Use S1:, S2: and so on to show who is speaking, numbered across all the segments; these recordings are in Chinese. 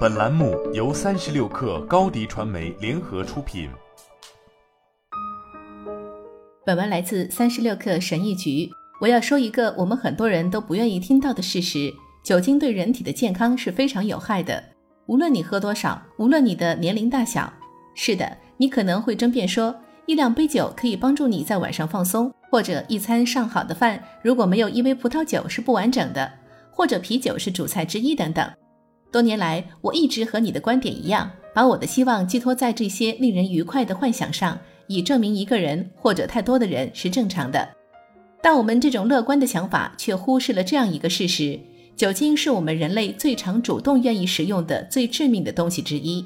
S1: 本栏目由三十六氪高低传媒联合出品。
S2: 本文来自三十六氪神译局。我要说一个我们很多人都不愿意听到的事实：酒精对人体的健康是非常有害的。无论你喝多少，无论你的年龄大小。是的，你可能会争辩说，一两杯酒可以帮助你在晚上放松，或者一餐上好的饭如果没有一杯葡萄酒是不完整的，或者啤酒是主菜之一等等。多年来，我一直和你的观点一样，把我的希望寄托在这些令人愉快的幻想上，以证明一个人或者太多的人是正常的。但我们这种乐观的想法却忽视了这样一个事实：酒精是我们人类最常主动愿意食用的最致命的东西之一。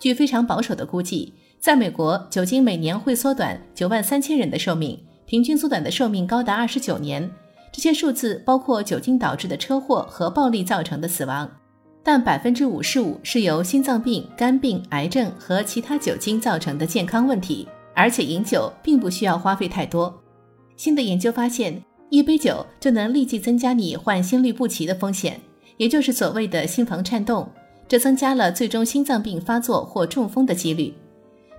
S2: 据非常保守的估计，在美国，酒精每年会缩短九万三千人的寿命，平均缩短的寿命高达二十九年。这些数字包括酒精导致的车祸和暴力造成的死亡。但百分之五十五是由心脏病、肝病、癌症和其他酒精造成的健康问题，而且饮酒并不需要花费太多。新的研究发现，一杯酒就能立即增加你患心律不齐的风险，也就是所谓的心房颤动，这增加了最终心脏病发作或中风的几率。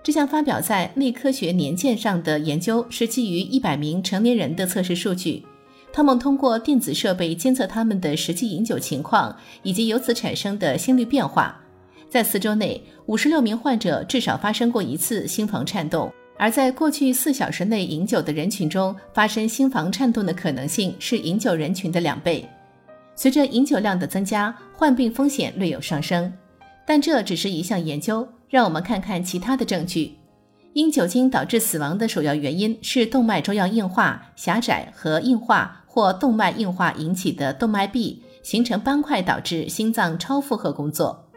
S2: 这项发表在《内科学年鉴》上的研究是基于一百名成年人的测试数据。他们通过电子设备监测他们的实际饮酒情况以及由此产生的心率变化。在四周内，五十六名患者至少发生过一次心房颤动，而在过去四小时内饮酒的人群中，发生心房颤动的可能性是饮酒人群的两倍。随着饮酒量的增加，患病风险略有上升，但这只是一项研究。让我们看看其他的证据。因酒精导致死亡的首要原因是动脉粥样硬化、狭窄和硬化。或动脉硬化引起的动脉壁形成斑块，导致心脏超负荷工作，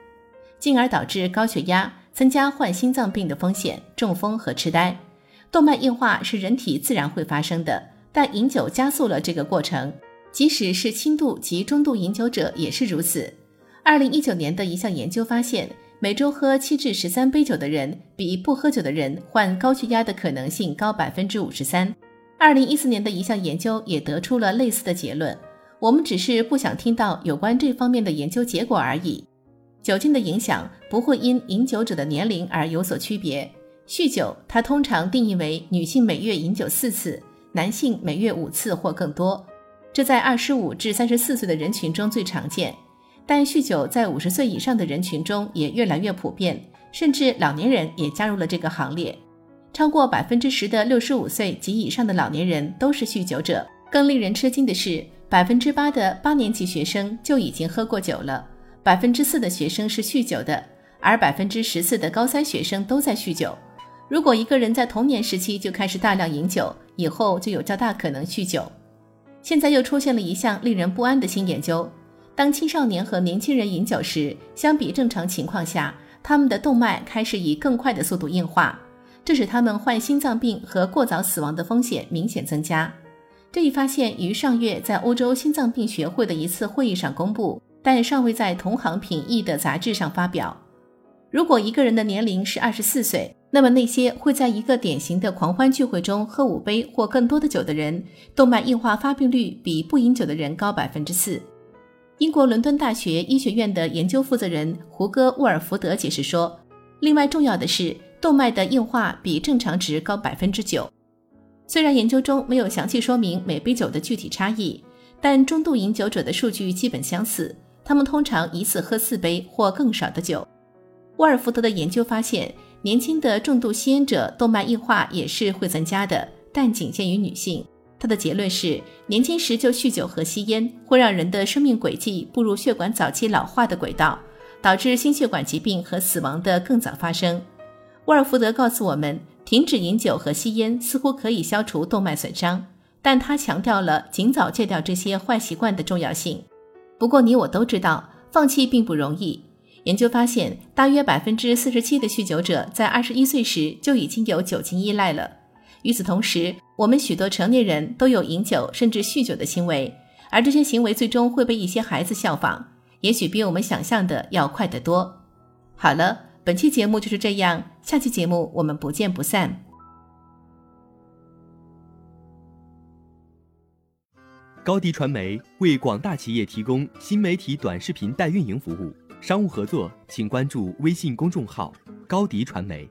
S2: 进而导致高血压，增加患心脏病的风险、中风和痴呆。动脉硬化是人体自然会发生的，但饮酒加速了这个过程。即使是轻度及中度饮酒者也是如此。二零一九年的一项研究发现，每周喝七至十三杯酒的人，比不喝酒的人患高血压的可能性高百分之五十三。二零一四年的一项研究也得出了类似的结论。我们只是不想听到有关这方面的研究结果而已。酒精的影响不会因饮酒者的年龄而有所区别。酗酒，它通常定义为女性每月饮酒四次，男性每月五次或更多。这在二十五至三十四岁的人群中最常见，但酗酒在五十岁以上的人群中也越来越普遍，甚至老年人也加入了这个行列。超过百分之十的六十五岁及以上的老年人都是酗酒者。更令人吃惊的是，百分之八的八年级学生就已经喝过酒了，百分之四的学生是酗酒的，而百分之十四的高三学生都在酗酒。如果一个人在童年时期就开始大量饮酒，以后就有较大可能酗酒。现在又出现了一项令人不安的新研究：当青少年和年轻人饮酒时，相比正常情况下，他们的动脉开始以更快的速度硬化。这使他们患心脏病和过早死亡的风险明显增加。这一发现于上月在欧洲心脏病学会的一次会议上公布，但尚未在同行评议的杂志上发表。如果一个人的年龄是二十四岁，那么那些会在一个典型的狂欢聚会中喝五杯或更多的酒的人，动脉硬化发病率比不饮酒的人高百分之四。英国伦敦大学医学院的研究负责人胡歌·沃尔福德解释说：“另外重要的是。”动脉的硬化比正常值高百分之九。虽然研究中没有详细说明每杯酒的具体差异，但中度饮酒者的数据基本相似。他们通常一次喝四杯或更少的酒。沃尔福德的研究发现，年轻的重度吸烟者动脉硬化也是会增加的，但仅限于女性。他的结论是，年轻时就酗酒和吸烟会让人的生命轨迹步入血管早期老化的轨道，导致心血管疾病和死亡的更早发生。沃尔福德告诉我们，停止饮酒和吸烟似乎可以消除动脉损伤，但他强调了尽早戒掉这些坏习惯的重要性。不过，你我都知道，放弃并不容易。研究发现，大约百分之四十七的酗酒者在二十一岁时就已经有酒精依赖了。与此同时，我们许多成年人都有饮酒甚至酗酒的行为，而这些行为最终会被一些孩子效仿，也许比我们想象的要快得多。好了。本期节目就是这样，下期节目我们不见不散。
S3: 高迪传媒为广大企业提供新媒体短视频代运营服务。商务合作请关注微信公众号“高迪传媒”。